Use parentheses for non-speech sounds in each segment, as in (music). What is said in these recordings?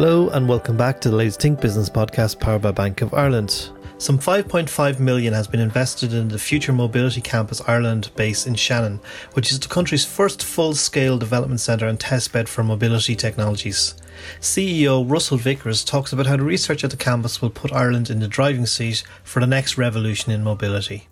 Hello and welcome back to the latest Think Business podcast powered by Bank of Ireland. Some 5.5 million has been invested in the Future Mobility Campus Ireland base in Shannon, which is the country's first full-scale development centre and testbed for mobility technologies. CEO Russell Vickers talks about how the research at the campus will put Ireland in the driving seat for the next revolution in mobility.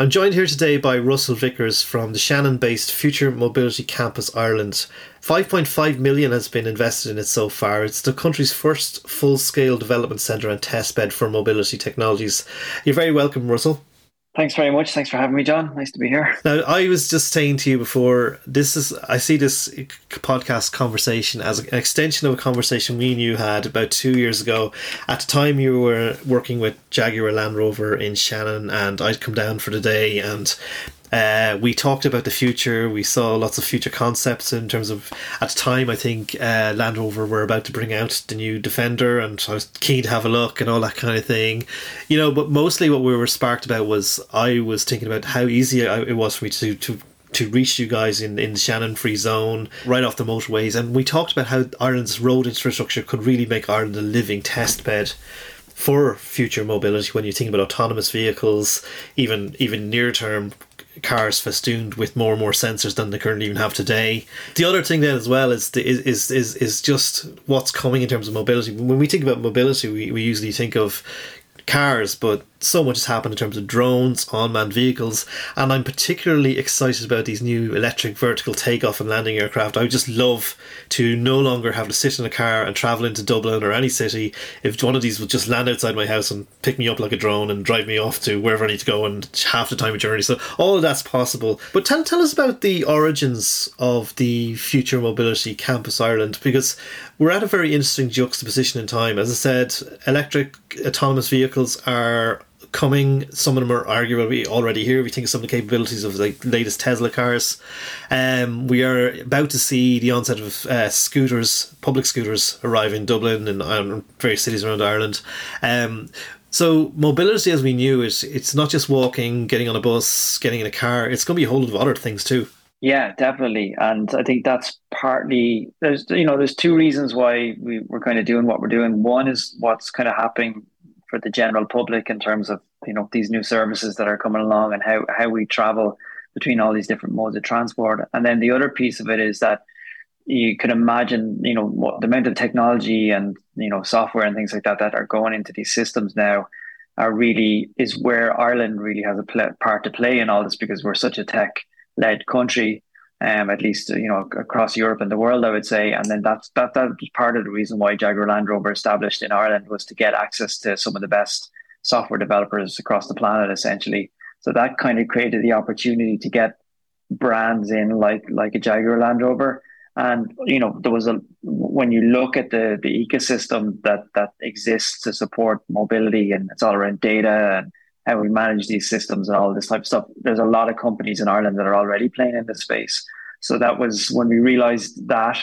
I'm joined here today by Russell Vickers from the Shannon based Future Mobility Campus Ireland. 5.5 million has been invested in it so far. It's the country's first full scale development centre and testbed for mobility technologies. You're very welcome, Russell. Thanks very much. Thanks for having me, John. Nice to be here. Now, I was just saying to you before, this is I see this podcast conversation as an extension of a conversation me and you had about two years ago. At the time, you were working with Jaguar Land Rover in Shannon, and I'd come down for the day, and uh, we talked about the future. We saw lots of future concepts in terms of, at the time, I think uh, Land Rover were about to bring out the new Defender, and I was keen to have a look and all that kind of thing. You know, but mostly what we were sparked about was I was thinking about how easy it was for me to, to to reach you guys in, in the Shannon Free Zone, right off the motorways. And we talked about how Ireland's road infrastructure could really make Ireland a living test bed for future mobility when you think about autonomous vehicles, even even near term cars festooned with more and more sensors than they currently even have today. The other thing then as well is the, is is is just what's coming in terms of mobility. When we think about mobility, we, we usually think of cars, but so much has happened in terms of drones, unmanned vehicles, and I'm particularly excited about these new electric vertical takeoff and landing aircraft. I would just love to no longer have to sit in a car and travel into Dublin or any city. If one of these would just land outside my house and pick me up like a drone and drive me off to wherever I need to go and half the time of journey. So all of that's possible. But tell, tell us about the origins of the Future Mobility Campus Ireland because we're at a very interesting juxtaposition in time. As I said, electric autonomous vehicles are coming. Some of them are arguably already here. We think of some of the capabilities of like latest Tesla cars. Um, we are about to see the onset of uh, scooters, public scooters, arrive in Dublin and um, various cities around Ireland. Um, so mobility, as we knew it, it's not just walking, getting on a bus, getting in a car. It's going to be a whole lot of other things too. Yeah, definitely, and I think that's partly there's you know there's two reasons why we, we're kind of doing what we're doing. One is what's kind of happening for the general public in terms of you know these new services that are coming along and how how we travel between all these different modes of transport. And then the other piece of it is that you can imagine, you know, what the amount of technology and you know software and things like that that are going into these systems now are really is where Ireland really has a play, part to play in all this because we're such a tech led country um, at least you know across Europe and the world, I would say. And then that's that that was part of the reason why Jaguar Land Rover established in Ireland was to get access to some of the best software developers across the planet, essentially. So that kind of created the opportunity to get brands in like like a Jaguar Land Rover. And you know there was a when you look at the the ecosystem that that exists to support mobility and it's all around data and how we manage these systems and all this type of stuff. There's a lot of companies in Ireland that are already playing in this space. So that was when we realized that,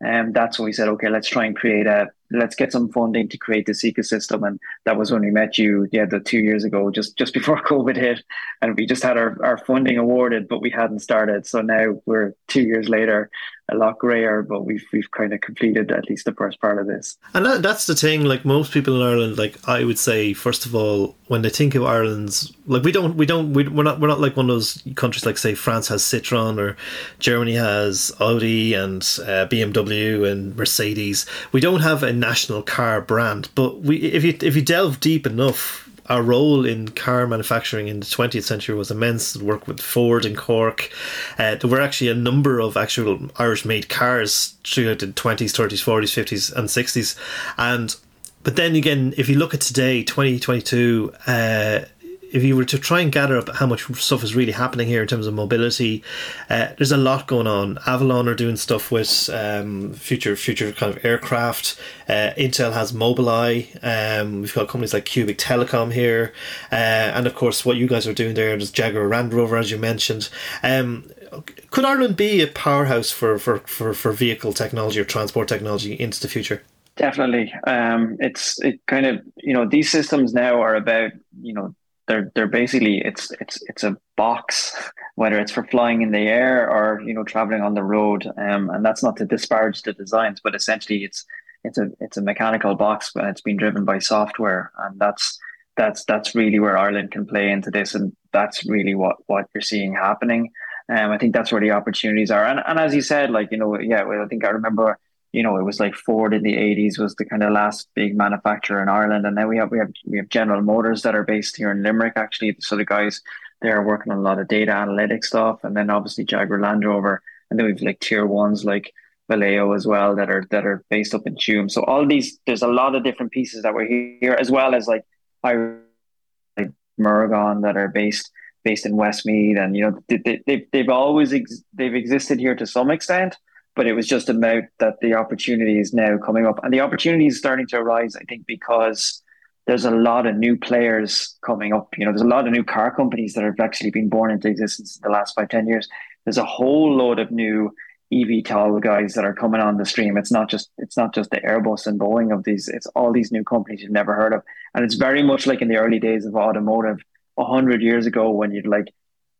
and um, that's when we said, okay, let's try and create a let's get some funding to create this ecosystem. And that was when we met you, yeah, the two years ago, just just before (laughs) COVID hit, and we just had our, our funding awarded, but we hadn't started. So now we're two years later, a lot grayer, but we've we've kind of completed at least the first part of this. And that, that's the thing. Like most people in Ireland, like I would say, first of all, when they think of Ireland's, like we don't, we don't, we, we're not, we're not like one of those countries like say France has Citroen or Germany has Audi and uh, BMW and Mercedes. We don't have a national car brand, but we if you if you delve deep enough our role in car manufacturing in the 20th century was immense. Work with Ford and Cork. Uh, there were actually a number of actual Irish made cars throughout the 20s, 30s, 40s, 50s, and 60s. And but then again, if you look at today, 2022, uh, if you were to try and gather up how much stuff is really happening here in terms of mobility, uh, there's a lot going on. Avolon are doing stuff with um, future future kind of aircraft. Uh, Intel has Mobileye. Um, we've got companies like Cubic Telecom here, uh, and of course what you guys are doing there, is Jaguar Land Rover, as you mentioned. Um, could Ireland be a powerhouse for, for, for, for vehicle technology or transport technology into the future? Definitely. Um, it's it kind of you know these systems now are about you know they're they're basically it's it's it's a box, (laughs) whether it's for flying in the air or you know traveling on the road. Um, and that's not to disparage the designs, but essentially it's it's a it's a mechanical box, but it's been driven by software, and that's that's that's really where Ireland can play into this, and that's really what what you're seeing happening. Um, I think that's where the opportunities are, and and as you said, like you know, yeah, I think I remember you know, it was like Ford in the eighties was the kind of last big manufacturer in Ireland, and then we have we have we have General Motors that are based here in Limerick actually. So the guys they're working on a lot of data analytics stuff, and then obviously Jaguar Land Rover, and then we've like tier ones like Valeo as well that are that are based up in Tuam. So all these there's a lot of different pieces that were here as well as like I like Mergon that are based based in Westmeath, and you know they, they, they've they've always ex- they've existed here to some extent but it was just about that the opportunity is now coming up and the opportunity is starting to arise i think because there's a lot of new players coming up you know there's a lot of new car companies that have actually been born into existence in the last five ten years there's a whole load of new eVTOL guys that are coming on the stream. It's not just it's not just the Airbus and Boeing of these. It's all these new companies you've never heard of, and it's very much like in the early days of automotive, a hundred years ago when you'd like,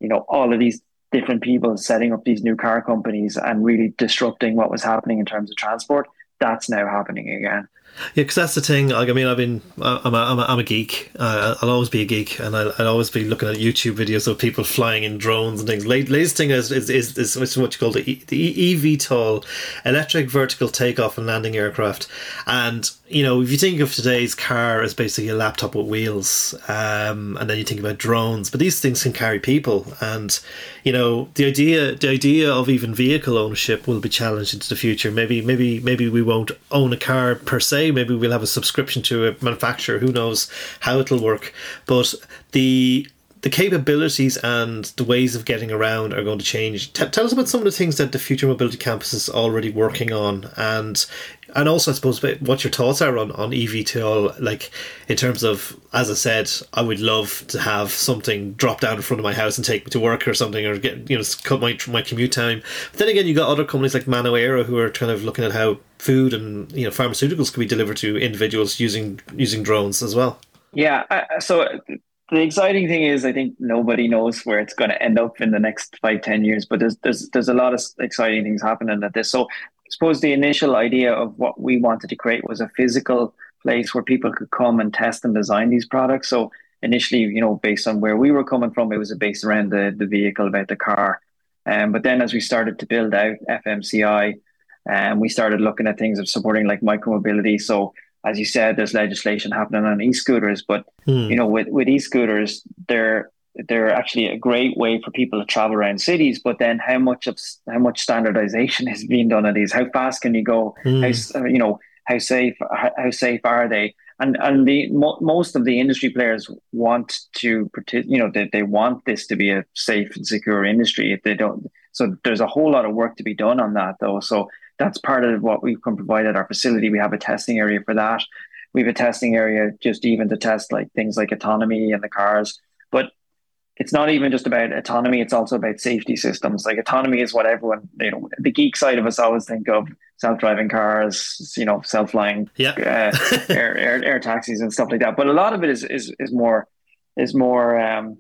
you know, all of these different people setting up these new car companies and really disrupting what was happening in terms of transport. That's now happening again. Yeah, because that's the thing. Like, I mean, I've been, I'm a, I'm a, I'm a geek. Uh, I'll always be a geek, and I'll, I'll, always be looking at YouTube videos of people flying in drones and things. latest thing is is, is, is, is what you call the, the eVTOL, electric vertical takeoff and landing aircraft. And you know, if you think of today's car as basically a laptop with wheels, um, and then you think about drones, but these things can carry people, and you know, the idea the idea of even vehicle ownership will be challenged into the future. Maybe maybe maybe we won't own a car per se Maybe we'll have a subscription to a manufacturer. Who knows how it'll work? But the the capabilities and the ways of getting around are going to change. T- tell us about some of the things that the Future Mobility Campus is already working on, and and also I suppose what your thoughts are on on eVTOL. Like in terms of, as I said, I would love to have something drop down in front of my house and take me to work or something, or get you know cut my my commute time. But then again, you got other companies like Manna Aero who are kind of looking at how food and you know pharmaceuticals can be delivered to individuals using using drones as well. Yeah, so the exciting thing is I think nobody knows where it's going to end up in the next five ten years, but there's there's there's a lot of exciting things happening at this. So I suppose the initial idea of what we wanted to create was a physical place where people could come and test and design these products. So initially, you know, based on where we were coming from, it was based around the the vehicle, about the car. Um, but then as we started to build out FMCI, um, we started looking at things of supporting like micromobility. So as you said, there's legislation happening on e-scooters, but hmm. you know, with with e-scooters, they're they're actually a great way for people to travel around cities. But then, how much of how much standardization (laughs) is being done on these? How fast can you go? Hmm. How you know how safe how, how safe are they? And and the mo- most of the industry players want to, you know, they, they want this to be a safe and secure industry. If they don't, so there's a whole lot of work to be done on that, though. So that's part of what we can provide at our facility. We have a testing area for that. We have a testing area just even to test like things like autonomy in the cars. But it's not even just about autonomy, it's also about safety systems. Like autonomy is what everyone, you know, the geek side of us always think of self-driving cars, you know, self-flying yeah. uh, air, air, air taxis and stuff like that. But a lot of it is is is more is more um,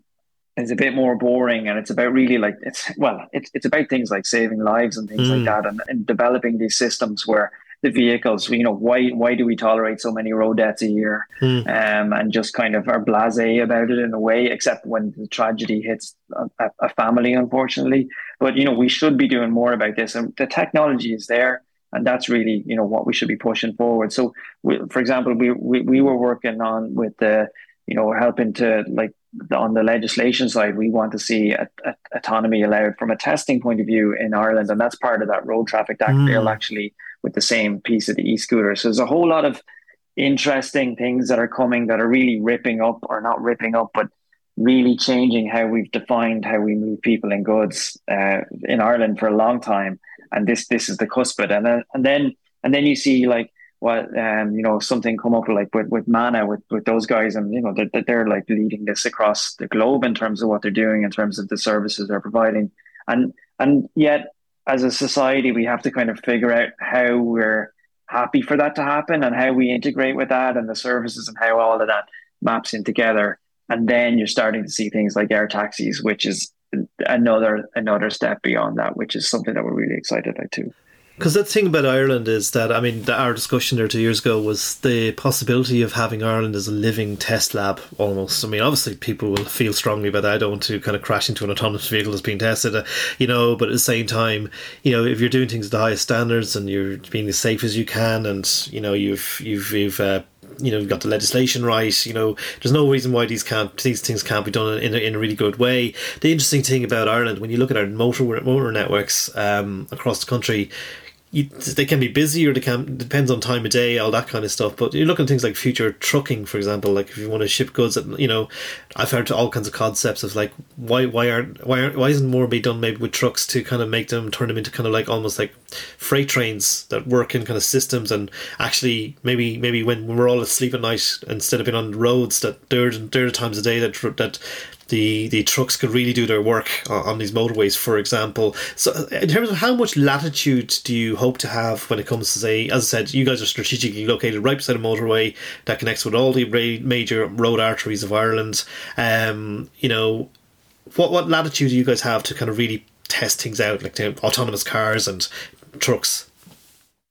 is a bit more boring and it's about really like it's well it's it's about things like saving lives and things mm. like that and, and developing these systems where the vehicles you know why why do we tolerate so many road deaths a year mm. um, and just kind of are blasé about it in a way except when the tragedy hits a, a, family unfortunately but you know we should be doing more about this and the technology is there and that's really you know what we should be pushing forward so we, for example we, we we were working on with the you know helping to like on the legislation side, we want to see a, a, autonomy allowed from a testing point of view in Ireland, and that's part of that road traffic act mm. bill actually with the same piece of the e-scooter. So there's a whole lot of interesting things that are coming that are really ripping up, or not ripping up, but really changing how we've defined how we move people and goods uh, in Ireland for a long time. And this this is the cusp of it. And then and then and then you see like what um, you know something come up like with with Manna with with those guys, and you know they're, they're like leading this across the globe in terms of what they're doing, in terms of the services they're providing, and and yet as a society we have to kind of figure out how we're happy for that to happen and how we integrate with that and the services and how all of that maps in together. and then you're starting to see things like air taxis, which is another another step beyond that, which is something that we're really excited about too. Because the thing about Ireland is that I mean, our discussion there two years ago was the possibility of having Ireland as a living test lab almost. I mean, obviously people will feel strongly about that. I don't want to kind of crash into an autonomous vehicle that's being tested, uh, you know. But at the same time, you know, if you're doing things at the highest standards and you're being as safe as you can, and you know, you've you've you've uh, you know, you've got the legislation right. You know, there's no reason why these can't these things can't be done in a, in a really good way. The interesting thing about Ireland, when you look at our motor motor networks um, across the country, you, they can be busy or they can depends on time of day, all that kind of stuff. But you look at things like future trucking, for example, like if you want to ship goods, you know, I've heard all kinds of concepts of like why why aren't why aren't why isn't more be done maybe with trucks to kind of make them turn them into kind of like almost like freight trains that work in kind of systems and actually maybe maybe when, we're all asleep at night instead of being on roads that there there are times a day that that the the trucks could really do their work on, on, these motorways, for example. So, uh, in terms of how much latitude do you hope to have when it comes to say, as I said, you guys are strategically located right beside a motorway that connects with all the major road arteries of Ireland. Um, you know, what what latitude do you guys have to kind of really test things out, like autonomous cars and trucks?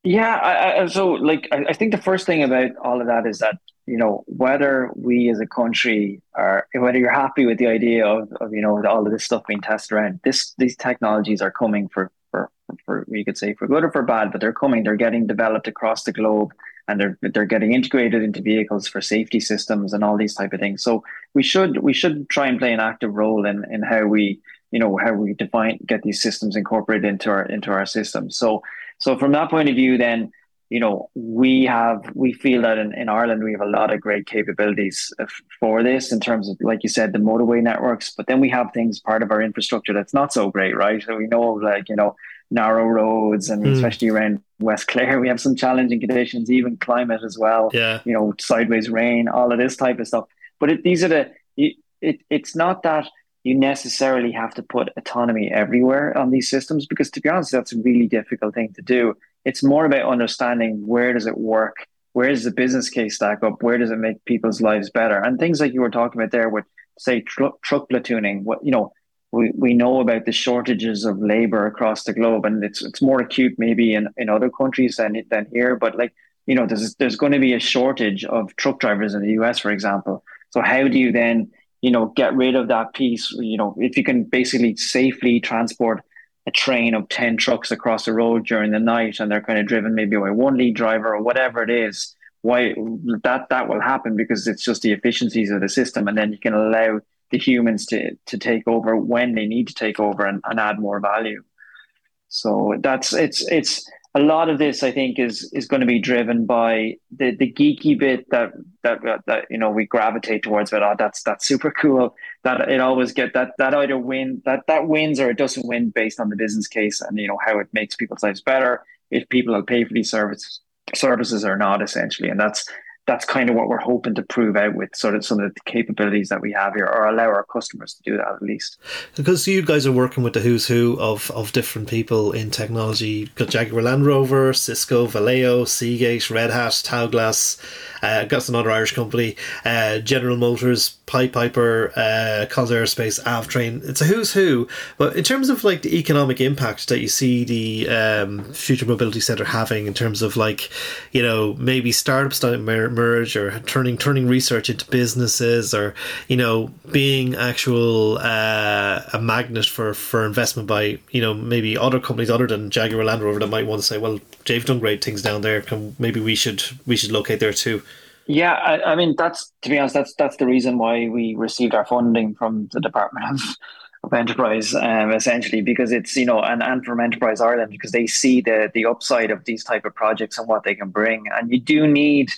Yeah, I, I, so like I, I think the first thing about all of that is that you know, whether we as a country are, whether you're happy with the idea of, of you know, all of this stuff being tested around, this these technologies are coming for, for, for you could say for good or for bad, but they're coming. They're getting developed across the globe, and they're they're getting integrated into vehicles for safety systems and all these type of things. So we should we should try and play an active role in in how we you know how we define get these systems incorporated into our into our systems. So so from that point of view, then you know, we have, we feel that in, in Ireland, we have a lot of great capabilities for this in terms of, like you said, the motorway networks. But then we have things part of our infrastructure that's not so great, right? So we know, like, you know, narrow roads and mm. especially around West Clare, we have some challenging conditions, even climate as well. Yeah. You know, sideways rain, all of this type of stuff. But it, these are the, it, it, it's not that you necessarily have to put autonomy everywhere on these systems because to be honest, that's a really difficult thing to do it's more about understanding where does it work, where does the business case stack up, where does it make people's lives better, and things like you were talking about there with say truck, truck platooning. What you know, we, we know about the shortages of labor across the globe, and it's it's more acute maybe in, in other countries than than here. But like you know, there's there's going to be a shortage of truck drivers in the US, for example. So how do you then you know get rid of that piece? You know, if you can basically safely transport a train of 10 trucks across the road during the night and they're kind of driven maybe by one lead driver or whatever it is why that that will happen because it's just the efficiencies of the system and then you can allow the humans to to take over when they need to take over and, and add more value so that's it's it's a lot of this, I think, is is going to be driven by the the geeky bit that that that you know we gravitate towards. But oh, that's that's super cool. That it always get that that either win that that wins or it doesn't win based on the business case and you know how it makes people's lives better if people will pay for these services services or not essentially and that's that's kind of what we're hoping to prove out with sort of some of the capabilities that we have here or allow our customers to do that at least. Because you guys are working with the who's who of, of different people in technology. Got jaguar land rover cisco valeo seagate red hat taoglas uh, got another irish company uh, general motors pied piper uh, Collins aerospace avtrain. It's a who's who. But in terms of like the economic impact that you see the um, future mobility center having in terms of like you know maybe startups that merge or turning turning research into businesses or you know being actual uh, a magnet for for investment by you know maybe other companies other than Jaguar Land Rover that might want to say well they've done great things down there. Can maybe we should we should locate there too yeah I, I mean that's to be honest that's that's the reason why we received our funding from the Department of (laughs) of enterprise um, essentially because it's you know and, and from enterprise ireland because they see the the upside of these type of projects and what they can bring. And you do need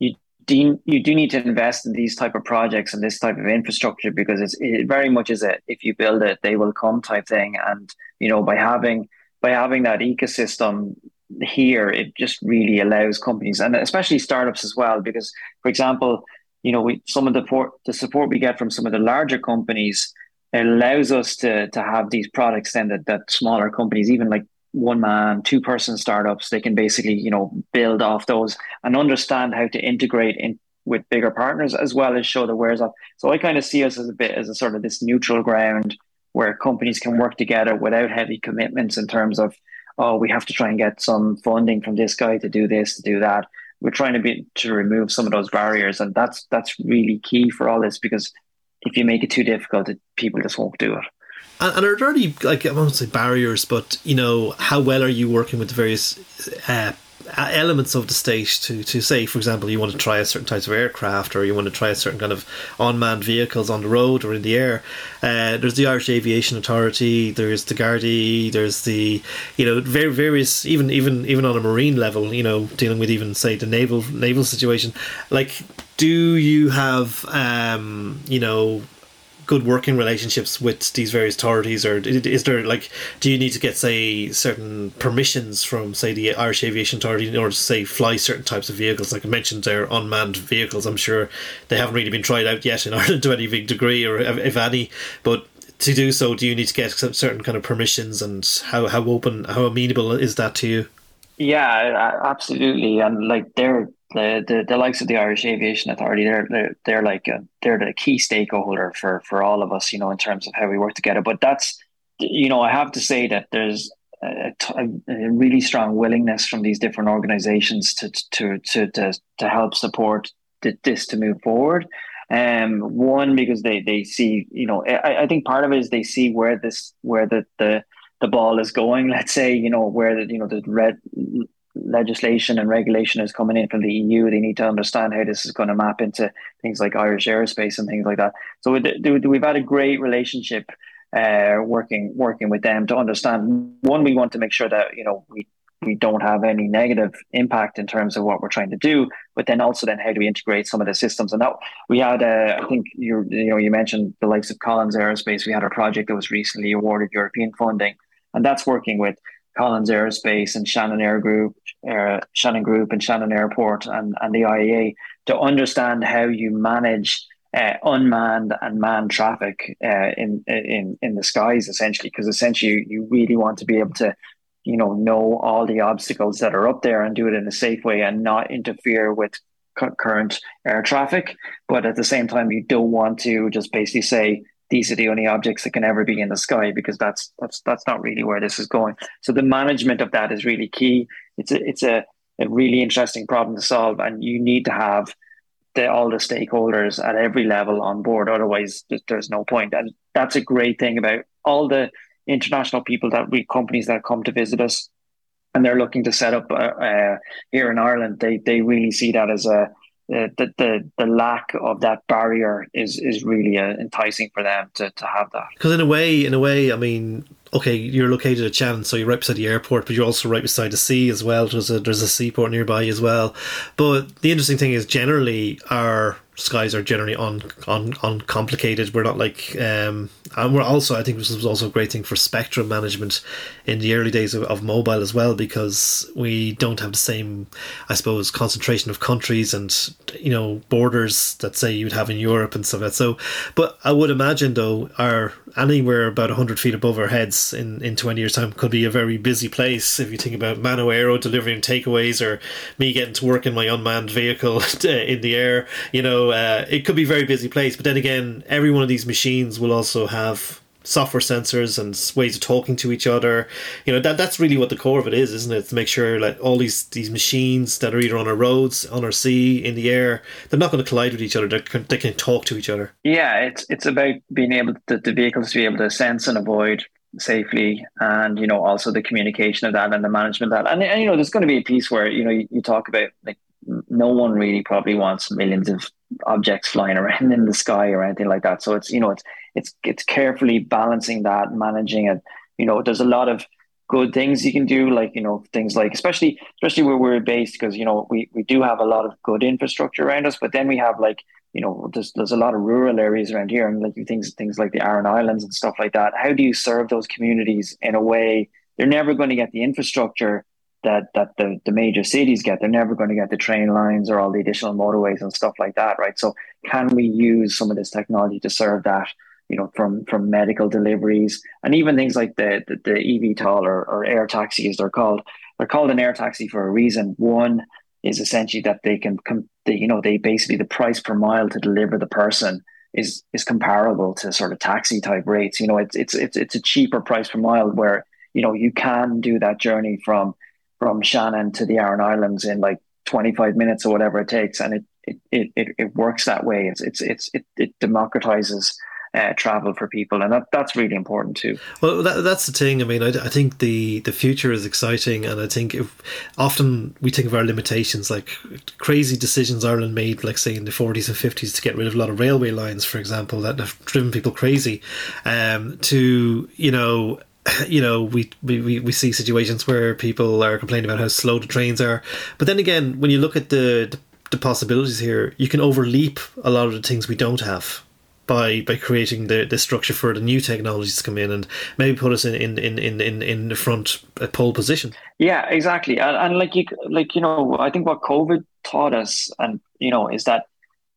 you do you do need to invest in these type of projects and this type of infrastructure because it's it very much is a if you build it they will come type thing. And you know by having by having that ecosystem here it just really allows companies and especially startups as well because for example you know we some of the support the support we get from some of the larger companies allows us to to have these products then that, that smaller companies even like one man, two person startups, they can basically, you know, build off those and understand how to integrate in with bigger partners as well as show the wares off. So I kind of see us as a bit as a sort of this neutral ground where companies can work together without heavy commitments in terms of oh we have to try and get some funding from this guy to do this to do that. We're trying to be to remove some of those barriers, and that's that's really key for all this because if you make it too difficult, people just won't do it. And, and are there any like I won't say barriers, but you know how well are you working with the various uh, elements of the state to, to say, for example, you want to try a certain types of aircraft or you want to try a certain kind of unmanned vehicles on the road or in the air. Uh, there's the Irish Aviation Authority, there's the Gardaí, there's the you know very various even even even on a marine level, you know, dealing with even say the naval naval situation. Like, do you have um, you know good working relationships with these various authorities, or is there like, do you need to get say certain permissions from say the Irish Aviation Authority in order to say fly certain types of vehicles? Like I mentioned, they're unmanned vehicles. I'm sure they haven't really been tried out yet in (laughs) Ireland to any big degree, or if any. But to do so, do you need to get certain kind of permissions, and how how open, how amenable is that to you? Yeah, absolutely, and like they're the, the, the likes of the Irish Aviation Authority, they're they're, they're like a, they're the key stakeholder for for all of us, you know, in terms of how we work together. But that's you know, I have to say that there's a, a really strong willingness from these different organisations to to to to to help support this to move forward. Um, one because they they see, you know, I, I think part of it is they see where this where the the the ball is going. (laughs) Let's say, you know, where the you know the red legislation and regulation is coming in from the EU. They need to understand how this is going to map into things like Irish airspace and things like that. So we've had a great relationship uh, working working with them to understand. One, we want to make sure that you know we we don't have any negative impact in terms of what we're trying to do, but then also then how do we integrate some of the systems? And that we had, uh, I think you you know you mentioned the likes of Collins Aerospace. We had a project that was recently awarded European funding, and that's working with Collins Aerospace and Shannon Air Group, uh, Shannon Group and Shannon Airport and, and the IAA to understand how you manage uh, unmanned and manned traffic uh, in in in the skies essentially because essentially you, you really want to be able to you know know all the obstacles that are up there and do it in a safe way and not interfere with current air traffic. But at the same time you don't want to just basically say these are the only objects that can ever be in the sky because that's that's that's not really where this is going. So the management of that is really key. It's a it's a, a really interesting problem to solve, and you need to have the, all the stakeholders at every level on board. Otherwise, there's no point. And that's a great thing about all the international people that we companies that come to visit us, and they're looking to set up uh, uh, here in Ireland. They they really see that as a the, the the lack of that barrier is is really uh, enticing for them to, to have that. Because in a way, in a way, I mean, okay, you're located at Shannon, so you're right beside the airport, but you're also right beside the sea as well. There's a there's a seaport nearby as well. But the interesting thing is, generally, our skies are generally un, un, uncomplicated. We're not like, um, and we're also, I think this was also a great thing for spectrum management in the early days of, of mobile as well, because we don't have the same, I suppose, concentration of countries and, you know, borders that say you'd have in Europe and stuff like that. So, but I would imagine though, our anywhere about 100 feet above our heads in, in 20 years' time could be a very busy place if you think about Manna Aero delivering takeaways or me getting to work in my unmanned vehicle (laughs) in the air. You know, uh, it could be very busy place. But then again, every one of these machines will also have software sensors and ways of talking to each other. You know that that's really what the core of it is, isn't it? To make sure like all these these machines that are either on our roads, on our sea, in the air, they're not going to collide with each other. They can, they can talk to each other. Yeah, it's it's about being able to, the vehicles to be able to sense and avoid safely and you know also the communication of that and the management of that and, and you know there's going to be a piece where you know you, you talk about like no one really probably wants millions of objects flying around (laughs) in the sky or anything like that. So it's you know it's it's it's carefully balancing that, managing it. You know, there's a lot of good things you can do, like you know things like especially especially where we're based because you know we we do have a lot of good infrastructure around us, but then we have like you know there's there's a lot of rural areas around here and like things things like the Aran Islands and stuff like that. How do you serve those communities in a way they're never going to get the infrastructure that that the, the major cities get. They're never going to get the train lines or all the additional motorways and stuff like that, right? So can we use some of this technology to serve that? You know, from from medical deliveries and even things like the the, the eVTOL or, or air taxi as they're called. They're called an air taxi for a reason. One, is essentially that they can, com- they, you know, they basically the price per mile to deliver the person is is comparable to sort of taxi type rates. You know, it's it's it's it's a cheaper price per mile where you know you can do that journey from from Shannon to the Aran Islands in like 25 minutes or whatever it takes, and it it it, it works that way. It's it's it's it, it democratizes uh, travel for people, and that, that's really important too. Well, that, that's the thing. I mean, I, I think the the future is exciting, and I think if often we think of our limitations, like crazy decisions Ireland made, like say in the forties and fifties, to get rid of a lot of railway lines, for example, that have driven people crazy. Um, to you know (clears throat) you know, we, we, we see situations where people are complaining about how slow the trains are. But then again, when you look at the, the, the possibilities here, you can overleap a lot of the things we don't have by by creating the, the structure for the new technologies to come in and maybe put us in in in in, in the front uh, pole position. Yeah, exactly. And, and like you like you know, I think what COVID taught us, and you know, is that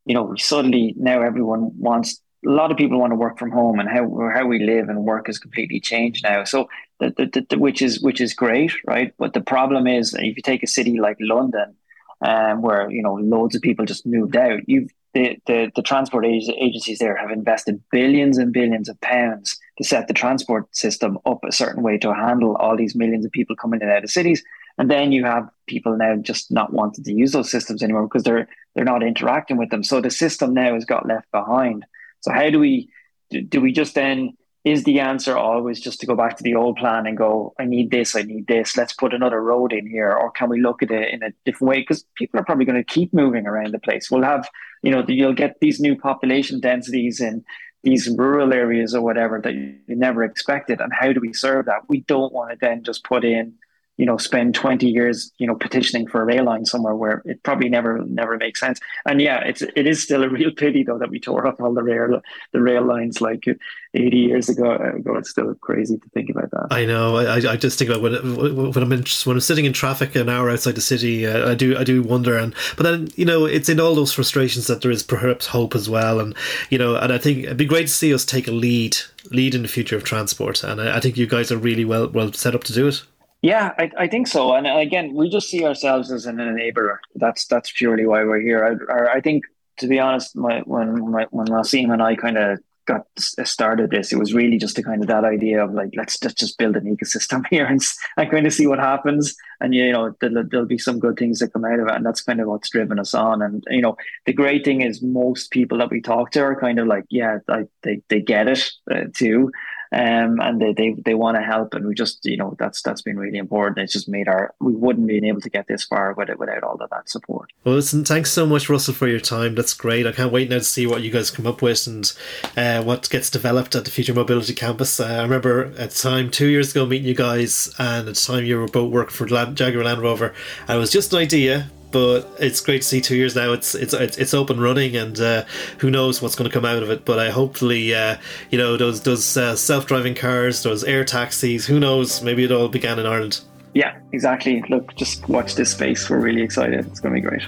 you know we suddenly now everyone wants. A lot of people want to work from home, and how how we live and work has completely changed now. So, the, the, the, which is which is great, right? But the problem is, if you take a city like London, um, where you know loads of people just moved out, you've the, the, the transport agencies there have invested billions and billions of pounds to set the transport system up a certain way to handle all these millions of people coming in and out of cities. And then you have people now just not wanting to use those systems anymore because they're they're not interacting with them. So the system now has got left behind. So how do we do, we just then is the answer always just to go back to the old plan and go, I need this, I need this, let's put another road in here? Or can we look at it in a different way? Because people are probably going to keep moving around the place. We'll have, you know, you'll get these new population densities in these rural areas or whatever that you never expected. And how do we serve that? We don't want to then just put in you know, spend 20 years, you know, petitioning for a rail line somewhere where it probably never, never makes sense. And yeah, it's, it is still a real pity though that we tore up all the rail, the rail lines like 80 years ago. ago. It's still crazy to think about that. I know. I, I just think about when, when I'm when I'm sitting in traffic an hour outside the city, uh, I do, I do wonder. And, but then, you know, it's in all those frustrations that there is perhaps hope as well. And, you know, and I think it'd be great to see us take a lead, lead in the future of transport. And I, I think you guys are really well, well set up to do it. Yeah, I, I think so. And again, we just see ourselves as an enabler. That's that's purely why we're here. I, I think, to be honest, my, when my, when Wasim and I kind of got started this, it was really just a kind of that idea of like, let's just, just build an ecosystem (laughs) here and, and kind of see what happens. And, you know, there'll, there'll be some good things that come out of it. And that's kind of what's driven us on. And, you know, the great thing is most people that we talk to are kind of like, yeah, I, they, they get it uh, too um, and they they, they want to help, and we just you know that's that's been really important. It's just made our we wouldn't been able to get this far without without all of that support. Well, listen, thanks so much, Russell, for your time. That's great. I can't wait now to see what you guys come up with and uh, what gets developed at the Future Mobility Campus. Uh, I remember at the time two years ago meeting you guys, and at the time you were both working for Jaguar Land Rover, and it was just an idea but it's great to see two years now. It's it's it's, and running, and uh, who knows what's going to come out of it. But I hopefully, uh, you know, those those uh, self driving cars, those air taxis. Who knows? Maybe it all began in Ireland. Yeah, exactly. Look, just watch this space. We're really excited. It's going to be great.